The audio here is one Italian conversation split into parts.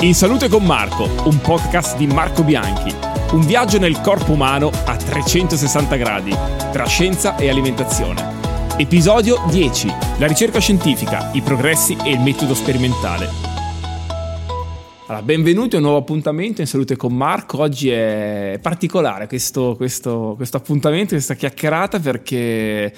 In Salute con Marco, un podcast di Marco Bianchi. Un viaggio nel corpo umano a 360 gradi, tra scienza e alimentazione. Episodio 10. La ricerca scientifica, i progressi e il metodo sperimentale. Allora, benvenuti a un nuovo appuntamento in Salute con Marco. Oggi è particolare questo, questo, questo appuntamento, questa chiacchierata perché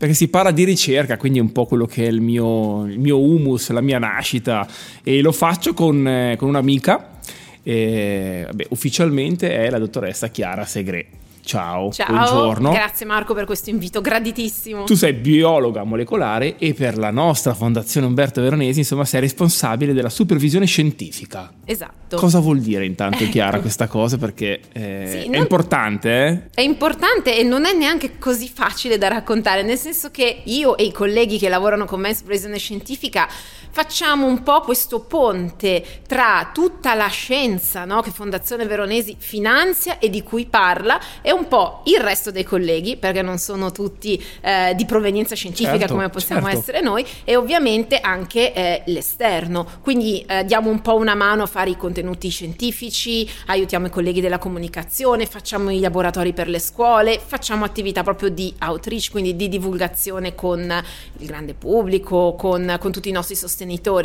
perché si parla di ricerca, quindi è un po' quello che è il mio, il mio humus, la mia nascita, e lo faccio con, eh, con un'amica, e, vabbè, ufficialmente è la dottoressa Chiara Segre. Ciao, Ciao, buongiorno. grazie Marco per questo invito graditissimo. Tu sei biologa molecolare e per la nostra Fondazione Umberto Veronesi, insomma, sei responsabile della supervisione scientifica. Esatto. Cosa vuol dire intanto, Chiara, questa cosa? Perché eh, Sì, è non- importante, eh? È importante e non è neanche così facile da raccontare, nel senso che io e i colleghi che lavorano con me in supervisione scientifica facciamo un po' questo ponte tra tutta la scienza no, che Fondazione Veronesi finanzia e di cui parla e un po' il resto dei colleghi, perché non sono tutti eh, di provenienza scientifica Certo, come possiamo certo. essere noi, e ovviamente anche eh, l'esterno. Quindi eh, diamo un po' una mano a fare i contenuti scientifici, aiutiamo i colleghi della comunicazione, facciamo i laboratori per le scuole, facciamo attività proprio di outreach, quindi di divulgazione con il grande pubblico, con, con tutti i nostri sostenitori.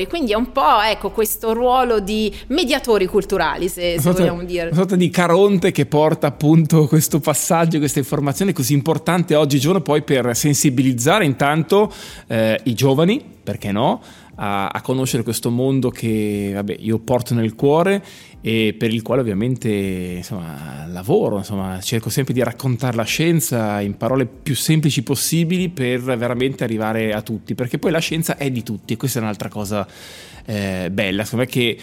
Quindi è un po' ecco, questo ruolo di mediatori culturali, se, se sorta, vogliamo dire. una sorta di Caronte che porta appunto questo passaggio, questa informazione così importante oggigiorno poi per sensibilizzare intanto eh, i giovani, perché no, a, a conoscere questo mondo che vabbè, io porto nel cuore e per il quale ovviamente insomma, lavoro, insomma, cerco sempre di raccontare la scienza in parole più semplici possibili per veramente arrivare a tutti, perché poi la scienza è di tutti e questa è un'altra cosa eh, bella, secondo me che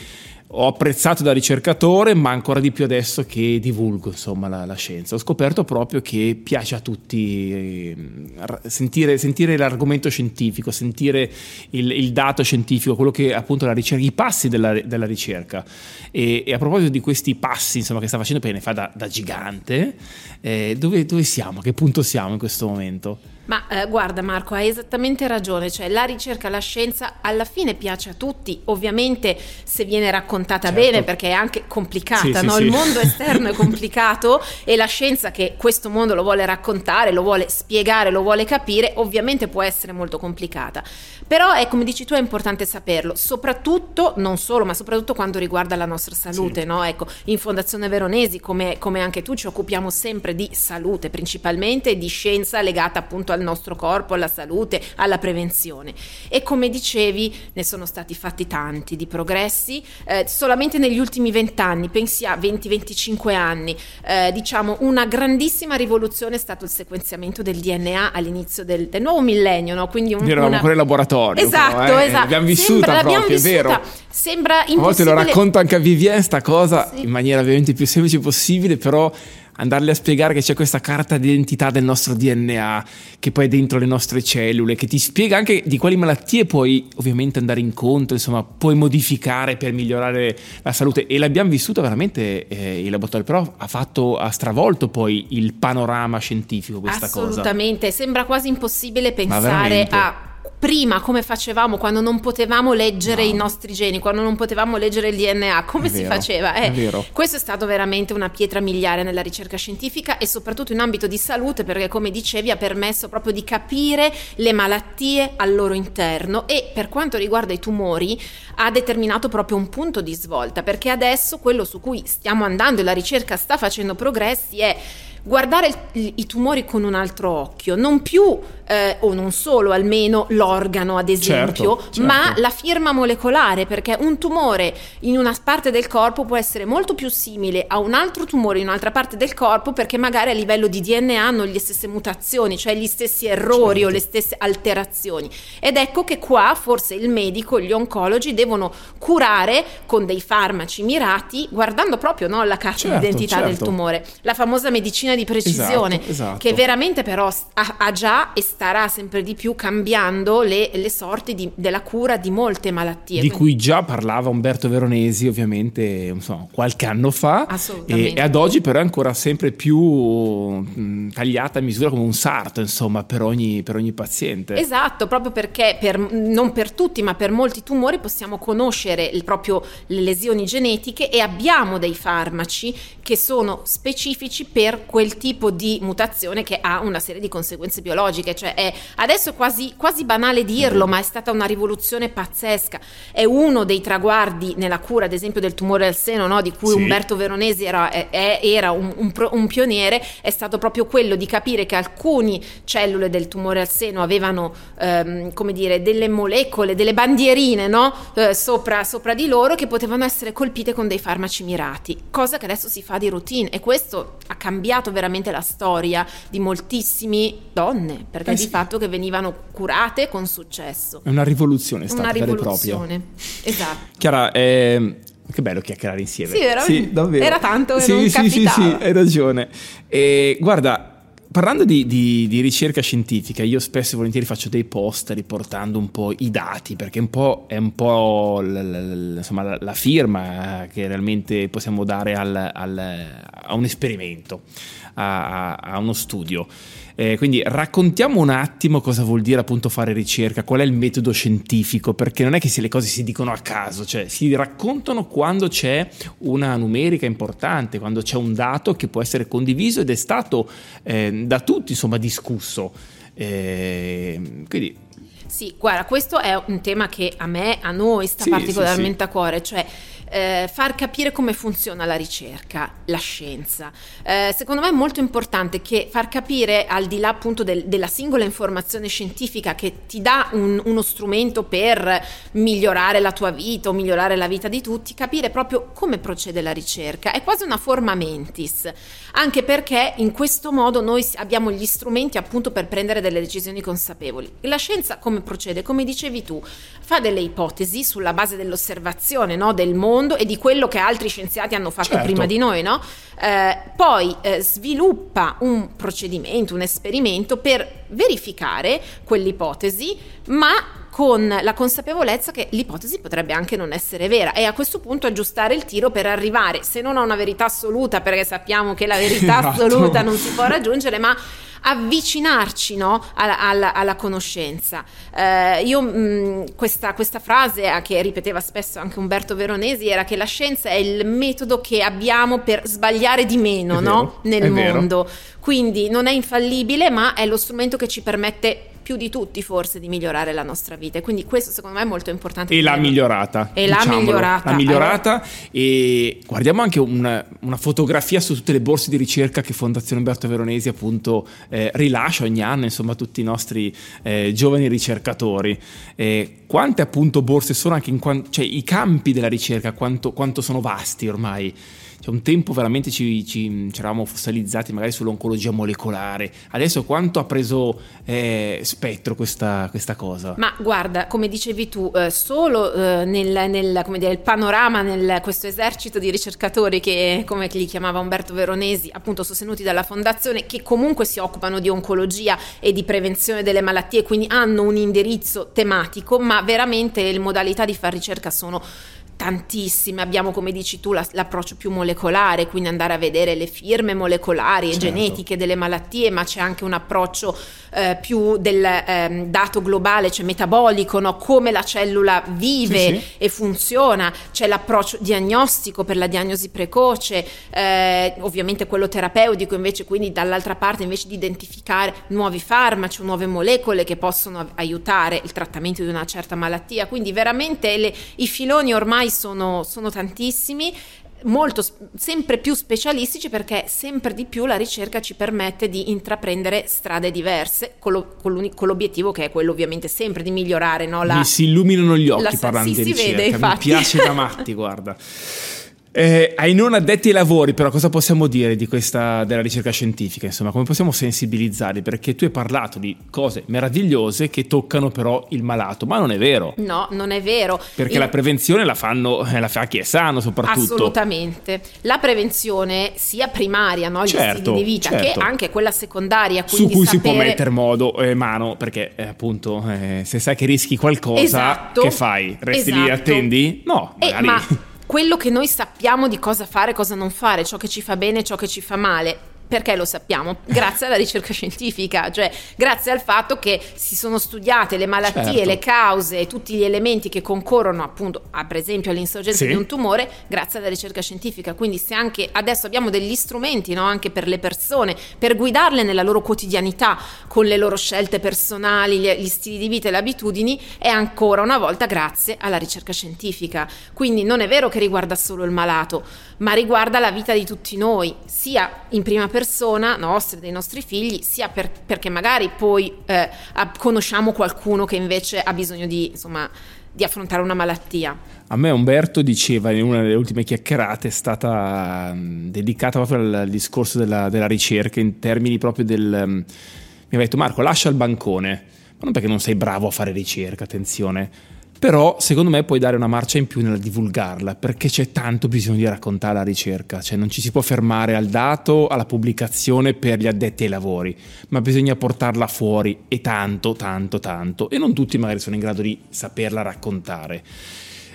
ho apprezzato da ricercatore, ma ancora di più adesso che divulgo insomma, la, la scienza. Ho scoperto proprio che piace a tutti eh, ra- sentire, sentire l'argomento scientifico, sentire il, il dato scientifico, quello che appunto la ricerca, i passi della, della ricerca. E, e a proposito di questi passi insomma, che sta facendo, perché ne fa da, da gigante, eh, dove, dove siamo? A che punto siamo in questo momento? Ma eh, guarda Marco, hai esattamente ragione, cioè la ricerca, la scienza alla fine piace a tutti, ovviamente se viene raccontata Certo. bene perché è anche complicata, Sì, sì, no? sì. il mondo esterno è complicato e la scienza che questo mondo lo vuole raccontare, lo vuole spiegare, lo vuole capire, ovviamente può essere molto complicata. Però è come dici tu è importante saperlo, soprattutto, non solo, ma soprattutto quando riguarda la nostra salute, Sì. no? Ecco, in Fondazione Veronesi, come, come anche tu, ci occupiamo sempre di salute principalmente di scienza legata appunto al nostro corpo, alla salute, alla prevenzione. E come dicevi, ne sono stati fatti tanti di progressi, eh, solamente negli ultimi 20 anni, pensi a 20-25 anni, eh, diciamo una grandissima rivoluzione è stato il sequenziamento del DNA all'inizio del, del nuovo millennio, no? Quindi un, eravamo una- ancora in laboratorio. Esatto, però, eh, esatto. L'abbiamo vissuta Sembra- proprio, è vissuta. vero. Sembra A volte impossibile. lo racconto anche a Vivien sta cosa Sì. in maniera ovviamente più semplice possibile, però andarle a spiegare che c'è questa carta d'identità del nostro DNA che poi è dentro le nostre cellule, che ti spiega anche di quali malattie puoi ovviamente andare incontro, insomma, puoi modificare per migliorare la salute e l'abbiamo vissuta veramente eh, il laboratorio, però ha fatto ha stravolto poi il panorama scientifico questa cosa. Assolutamente, sembra quasi impossibile pensare a prima come facevamo quando non potevamo leggere No. i nostri geni, quando non potevamo leggere il DNA, come È si vero, faceva? è Eh, vero. questo è stato veramente una pietra miliare nella ricerca scientifica e soprattutto in ambito di salute perché come dicevi ha permesso proprio di capire le malattie al loro interno e per quanto riguarda i tumori ha determinato proprio un punto di svolta perché adesso quello su cui stiamo andando e la ricerca sta facendo progressi è guardare i tumori con un altro occhio, non più eh, o non solo almeno l'organo ad esempio, Certo, certo. ma la firma molecolare, perché un tumore in una parte del corpo può essere molto più simile a un altro tumore in un'altra parte del corpo perché magari a livello di DNA hanno le stesse mutazioni, cioè gli stessi errori Certo. o le stesse alterazioni. Ed ecco che qua forse il medico, gli oncologi devono curare con dei farmaci mirati guardando proprio no, la carta Certo, d'identità del certo. tumore, la famosa medicina di precisione Esatto, esatto. che veramente però ha, ha già e sta starà sempre di più cambiando le, le sorti di, della cura di molte malattie. Di cui già parlava Umberto Veronesi ovviamente insomma, qualche anno fa e, e, ad oggi però è ancora sempre più mh, tagliata a misura come un sarto insomma per ogni, per ogni paziente. Esatto, proprio perché per, non per tutti ma per molti tumori possiamo conoscere il, proprio le lesioni genetiche e abbiamo dei farmaci che sono specifici per quel tipo di mutazione che ha una serie di conseguenze biologiche. Cioè è, adesso è quasi, quasi banale dirlo, ma è stata una rivoluzione pazzesca. È uno dei traguardi nella cura, ad esempio, del tumore al seno, no? di cui sì. Umberto Veronesi era, è, era un, un, un, pioniere, è stato proprio quello di capire che alcune cellule del tumore al seno avevano, ehm, come dire, delle molecole, delle bandierine no? eh, sopra, sopra di loro che potevano essere colpite con dei farmaci mirati, cosa che adesso si fa di routine e questo ha cambiato veramente la storia di moltissime donne, perché eh sì. di fatto che venivano curate con successo. È una rivoluzione, è stata una rivoluzione. Esatto. Chiara, eh, che bello chiacchierare insieme. Sì. Sì, davvero. Era tanto che sì, non sì, capitava. Sì, sì, hai ragione. E, guarda, Parlando di, di, di, ricerca scientifica, io spesso e volentieri faccio dei post riportando un po' i dati, perché un po' è un po' l, l, insomma, la, la, firma che realmente possiamo dare al, al, a un esperimento, a, a uno studio. Eh, quindi raccontiamo un attimo cosa vuol dire appunto fare ricerca, qual è il metodo scientifico, perché non è che se le cose si dicono a caso, cioè si raccontano quando c'è una numerica importante, quando c'è un dato che può essere condiviso ed è stato eh, da tutti insomma discusso. Eh, quindi sì, guarda, questo è un tema che a me, a noi sta sì, particolarmente sì, sì. a cuore, cioè eh, far capire come funziona la ricerca, la scienza. Eh, secondo me è molto importante che far capire, al di là appunto del, della singola informazione scientifica che ti dà un, uno strumento per migliorare la tua vita o migliorare la vita di tutti, capire proprio come procede la ricerca. È quasi una forma mentis, anche perché in questo modo noi abbiamo gli strumenti appunto per prendere delle decisioni consapevoli. La scienza come procede? Come dicevi tu, fa delle ipotesi sulla base dell'osservazione no, del mondo mondo e di quello che altri scienziati hanno fatto certo. prima di noi, no? Eh, poi eh, sviluppa un procedimento, un esperimento per verificare quell'ipotesi, ma con la consapevolezza che l'ipotesi potrebbe anche non essere vera e a questo punto aggiustare il tiro per arrivare, se non a una verità assoluta, perché sappiamo che la verità esatto. assoluta non si può raggiungere, ma avvicinarci no, alla, alla, alla, conoscenza. Eh, io mh, mm, questa, questa, frase eh, che ripeteva spesso anche Umberto Veronesi era che la scienza è il metodo che abbiamo per sbagliare di meno no, nel mondo. Quindi non è infallibile, ma è lo strumento che ci permette più di tutti forse di migliorare la nostra vita. E quindi questo secondo me è molto importante. E l'ha migliorata. E l'ha migliorata. L'ha migliorata allora. e guardiamo anche una, una, fotografia su tutte le borse di ricerca che Fondazione Umberto Veronesi appunto eh, rilascia ogni anno, insomma, a tutti i nostri eh, giovani ricercatori. Eh, quante appunto borse sono anche in quanto, cioè i campi della ricerca, quanto, quanto sono vasti ormai. Cioè, un tempo veramente ci, ci, ci, eravamo fossilizzati magari sull'oncologia molecolare, adesso quanto ha preso eh, spettro questa, questa, cosa? Ma guarda, come dicevi tu, eh, solo eh, nel, nel dire, panorama, nel questo esercito di ricercatori che, come li chiamava Umberto Veronesi, appunto sostenuti dalla fondazione, che comunque si occupano di oncologia e di prevenzione delle malattie, quindi hanno un indirizzo tematico, ma veramente le modalità di fare ricerca sono tantissime, abbiamo come dici tu la, l'approccio più molecolare, quindi andare a vedere le firme molecolari e certo. genetiche delle malattie, ma c'è anche un approccio eh, più del eh, dato globale, cioè metabolico, no? come la cellula vive sì, sì. e funziona, c'è l'approccio diagnostico per la diagnosi precoce, eh, ovviamente quello terapeutico invece, quindi dall'altra parte invece di identificare nuovi farmaci o nuove molecole che possono aiutare il trattamento di una certa malattia, quindi veramente le, i filoni ormai sono, sono tantissimi molto sempre più specialistici perché sempre di più la ricerca ci permette di intraprendere strade diverse con, lo, con, con l'obiettivo che è quello ovviamente sempre di migliorare no? la, mi si illuminano gli occhi la, parlando sì, di ricerca vede, mi piace da matti guarda Eh, ai non addetti ai lavori, però, cosa possiamo dire di questa della ricerca scientifica? Insomma, come possiamo sensibilizzarli? Perché tu hai parlato di cose meravigliose che toccano però il malato, ma non è vero. No, non è vero. Perché Il- la prevenzione la fanno, eh, la fa chi è sano, soprattutto. Assolutamente. La prevenzione sia primaria, no? gli Certo, stili di vita, certo. che anche quella secondaria, Su cui si sapere... può mettere modo eh, mano, perché eh, appunto, eh, se sai che rischi qualcosa, Esatto. che fai? Resti lì e Esatto. attendi? No, Eh, magari. ma quello che noi sappiamo di cosa fare e cosa non fare, ciò che ci fa bene e ciò che ci fa male. Perché lo sappiamo? Grazie alla ricerca scientifica, cioè grazie al fatto che si sono studiate le malattie, Certo. le cause e tutti gli elementi che concorrono appunto, a, per esempio, all'insorgenza Sì. di un tumore, grazie alla ricerca scientifica. Quindi se anche adesso abbiamo degli strumenti no, anche per le persone, per guidarle nella loro quotidianità, con le loro scelte personali, gli, gli stili di vita e le abitudini, è ancora una volta grazie alla ricerca scientifica. Quindi non è vero che riguarda solo il malato, ma riguarda la vita di tutti noi, sia in prima persona, nostra e dei nostri figli, sia per- perché magari poi eh, conosciamo qualcuno che invece ha bisogno di, insomma, di affrontare una malattia. A me Umberto diceva in una delle ultime chiacchierate, è stata dedicata proprio al, discorso della, della ricerca in termini proprio del... mh, mi aveva detto Marco lascia il bancone, ma non perché non sei bravo a fare ricerca, attenzione, però secondo me puoi dare una marcia in più nel divulgarla, perché c'è tanto bisogno di raccontare la ricerca, cioè non ci si può fermare al dato, alla pubblicazione per gli addetti ai lavori, ma bisogna portarla fuori e tanto, tanto, tanto, e non tutti magari sono in grado di saperla raccontare.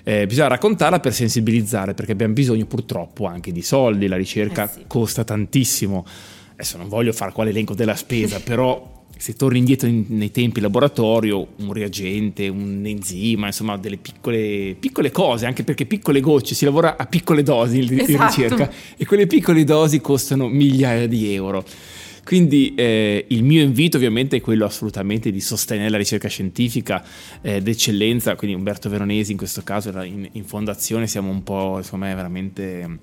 Eh, bisogna raccontarla per sensibilizzare, perché abbiamo bisogno purtroppo anche di soldi, la ricerca Eh sì. costa tantissimo. Adesso non voglio fare qua l'elenco della spesa, però se torni indietro in- nei tempi laboratorio, un reagente, un enzima, insomma delle piccole, piccole cose, anche perché piccole gocce, si lavora a piccole dosi in Esatto. ricerca e quelle piccole dosi costano migliaia di euro. Quindi eh, il mio invito ovviamente è quello assolutamente di sostenere la ricerca scientifica eh, d'eccellenza, quindi Umberto Veronesi in questo caso era in, in fondazione, siamo un po', secondo me, veramente,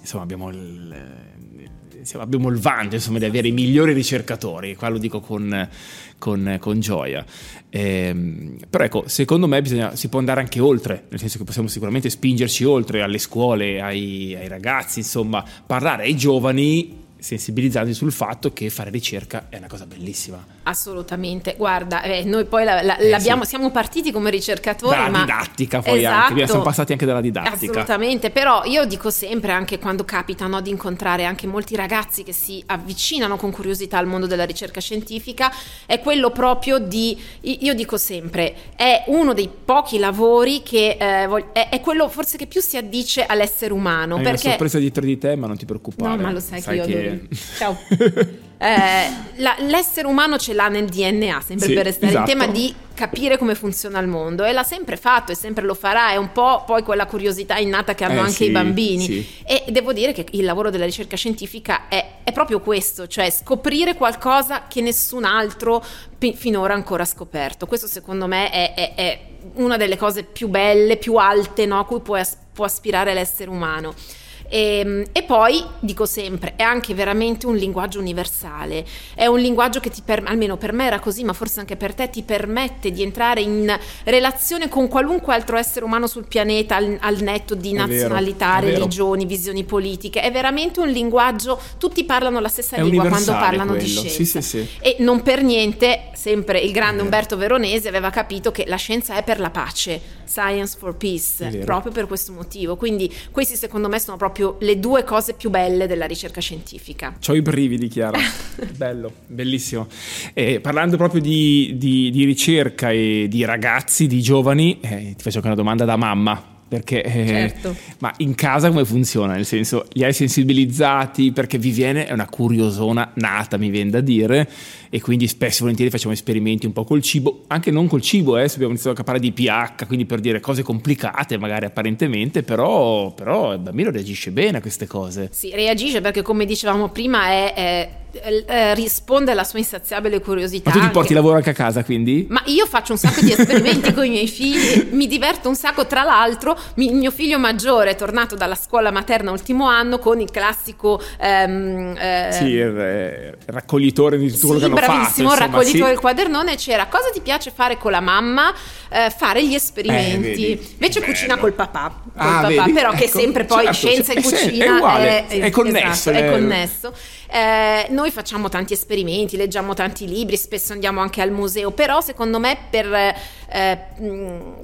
insomma abbiamo il, eh, insomma, abbiamo il vanto insomma, di avere i migliori ricercatori, qua lo dico con, con- con gioia. Ehm, però ecco, secondo me bisogna- si può andare anche oltre, nel senso che possiamo sicuramente spingerci oltre alle scuole, ai, ai ragazzi, insomma, parlare ai giovani sensibilizzarli sul fatto che fare ricerca è una cosa bellissima. Assolutamente, guarda, eh, noi poi la- la- Eh, l'abbiamo, sì. siamo partiti come ricercatori, Dalla ma didattica poi Esatto. anche, siamo passati anche dalla didattica. Assolutamente, però io dico sempre, anche quando capita no, di incontrare anche molti ragazzi che si avvicinano con curiosità al mondo della ricerca scientifica, è quello proprio di, io dico sempre, è uno dei pochi lavori che eh, è, quello forse che più si addice all'essere umano, Hai una perché... sorpresa dietro di te, ma non ti preoccupare. No, ma lo sai, che io Ciao. Eh, la- l'essere umano ce l'ha nel DNA, sempre Sì, per restare esatto. in tema di capire come funziona il mondo e l'ha sempre fatto e sempre lo farà, è un po' poi quella curiosità innata che hanno Eh, anche sì, i bambini. sì. E devo dire che il lavoro della ricerca scientifica è, è proprio questo, cioè scoprire qualcosa che nessun altro pi- finora ha ancora scoperto. Questo secondo me è, è- è una delle cose più belle, più alte no, a cui può, as- può aspirare l'essere umano. E, e poi dico sempre, è anche veramente un linguaggio universale, è un linguaggio che ti permette, almeno per me era così, ma forse anche per te, ti permette di entrare in relazione con qualunque altro essere umano sul pianeta al, al netto di nazionalità, vero. religioni, visioni politiche. È veramente un linguaggio, tutti parlano la stessa È lingua quando parlano di quello, scienza. sì, sì, sì. E non per niente, sempre il grande. Umberto Veronesi aveva capito che la scienza è per la pace, science for peace, proprio per questo motivo. Quindi questi secondo me sono proprio le due cose più belle della ricerca scientifica. C'ho i brividi, Chiara. Bello, bellissimo. E parlando proprio di, di- di ricerca e di ragazzi, di giovani, eh, ti faccio anche una domanda da mamma. Perché, eh, Certo. ma in casa come funziona? Nel senso, li hai sensibilizzati? Perché vi viene, è una curiosona nata, mi viene da dire, e quindi spesso e volentieri facciamo esperimenti un po' col cibo, anche non col cibo, eh, se abbiamo iniziato a parlare di pH, quindi per dire cose complicate magari apparentemente, però, però il bambino reagisce bene a queste cose. Si reagisce perché come dicevamo prima è, è- eh, risponde alla sua insaziabile curiosità. Ma tu ti porti lavoro anche a casa quindi? Ma io faccio un sacco di esperimenti con i miei figli, mi diverto un sacco. Tra l'altro, mi, mio figlio maggiore è tornato dalla scuola materna ultimo anno con il classico. Ehm, eh, sì, il, raccoglitore di tutto sì, quello che hanno fatto. Bravissimo, raccoglitore sì. del quadernone. C'era cosa ti piace fare con la mamma? Eh, fare gli esperimenti. Eh, Invece Bello. cucina col papà, col ah, papà però ecco, che sempre poi certo, scienza e cucina è, uguale, è, è connesso. Esatto, è connesso. Eh, noi facciamo tanti esperimenti, leggiamo tanti libri, spesso andiamo anche al museo, però secondo me per, eh,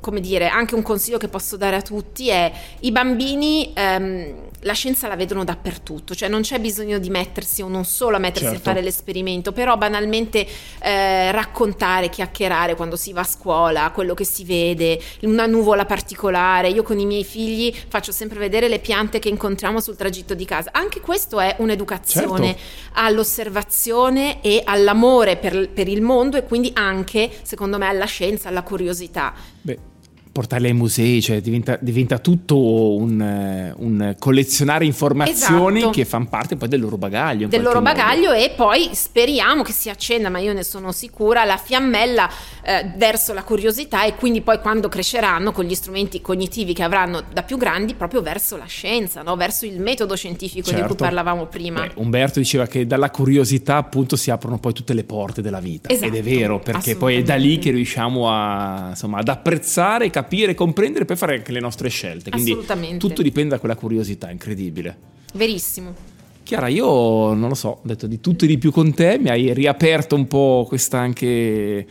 come dire, anche un consiglio che posso dare a tutti è i bambini... Ehm, la scienza la vedono dappertutto, cioè non c'è bisogno di mettersi o non solo a mettersi certo. a fare l'esperimento, però banalmente eh, raccontare, chiacchierare quando si va a scuola, quello che si vede, una nuvola particolare. Io con i miei figli faccio sempre vedere le piante che incontriamo sul tragitto di casa. Anche questo è un'educazione certo. all'osservazione e all'amore per, per il mondo e quindi anche, secondo me, alla scienza, alla curiosità. Beh portarli ai musei, cioè diventa, diventa tutto un, un, collezionare informazioni esatto. che fanno parte poi del loro bagaglio. Del loro bagaglio e poi speriamo che si accenda, ma io ne sono sicura, la fiammella eh, verso la curiosità e quindi poi quando cresceranno con gli strumenti cognitivi che avranno da più grandi proprio verso la scienza, no? verso il metodo scientifico certo. di cui certo. parlavamo prima. Beh, Umberto diceva che dalla curiosità appunto si aprono poi tutte le porte della vita esatto. ed è vero perché poi è da lì che riusciamo a, insomma, ad apprezzare e capire capire, comprendere per fare anche le nostre scelte. Quindi Assolutamente. tutto dipende da quella curiosità incredibile. Verissimo. Chiara, io non lo so, ho detto di tutto e di più con te, mi hai riaperto un po' questa anche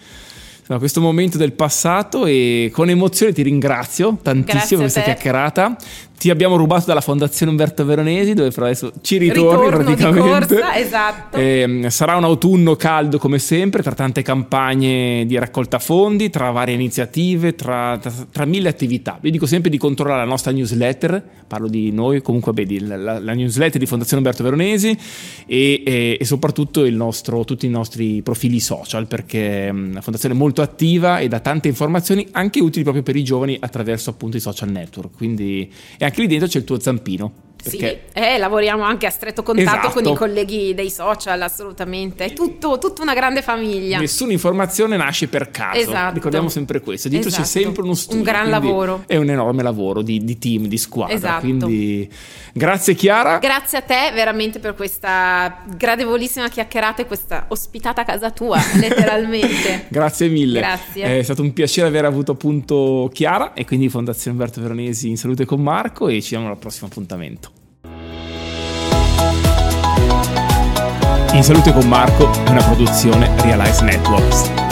insomma, questo momento del passato e con emozione ti ringrazio tantissimo per questa chiacchierata ti abbiamo rubato dalla Fondazione Umberto Veronesi, dove però adesso ci ritorni Ritorno praticamente. Corsa, esatto. E, ehm, sarà un autunno caldo come sempre, tra tante campagne di raccolta fondi, tra varie iniziative, tra, tra, tra mille attività. Io dico sempre di controllare la nostra newsletter, parlo di noi, comunque vedi la, la newsletter di Fondazione Umberto Veronesi e, e, e soprattutto nostro, tutti i nostri profili social, perché mm, la Fondazione è molto attiva e dà tante informazioni anche utili proprio per i giovani attraverso appunto i social network. Quindi è anche anche lì dentro c'è il tuo zampino. Perché... Sì, eh, lavoriamo anche a stretto contatto esatto. con i colleghi dei social, assolutamente. È tutto, tutta una grande famiglia. Nessuna informazione nasce per caso. Esatto. Ricordiamo sempre questo. Dietro esatto. c'è sempre uno studio. Un gran lavoro. È un enorme lavoro di, di team, di squadra. Esatto. Quindi grazie Chiara. Grazie a te veramente per questa gradevolissima chiacchierata e questa ospitata a casa tua, letteralmente. grazie mille. Grazie. È stato un piacere aver avuto appunto Chiara e quindi Fondazione Umberto Veronesi in salute con Marco e ci vediamo al prossimo appuntamento. In salute con Marco è una produzione Realize Networks.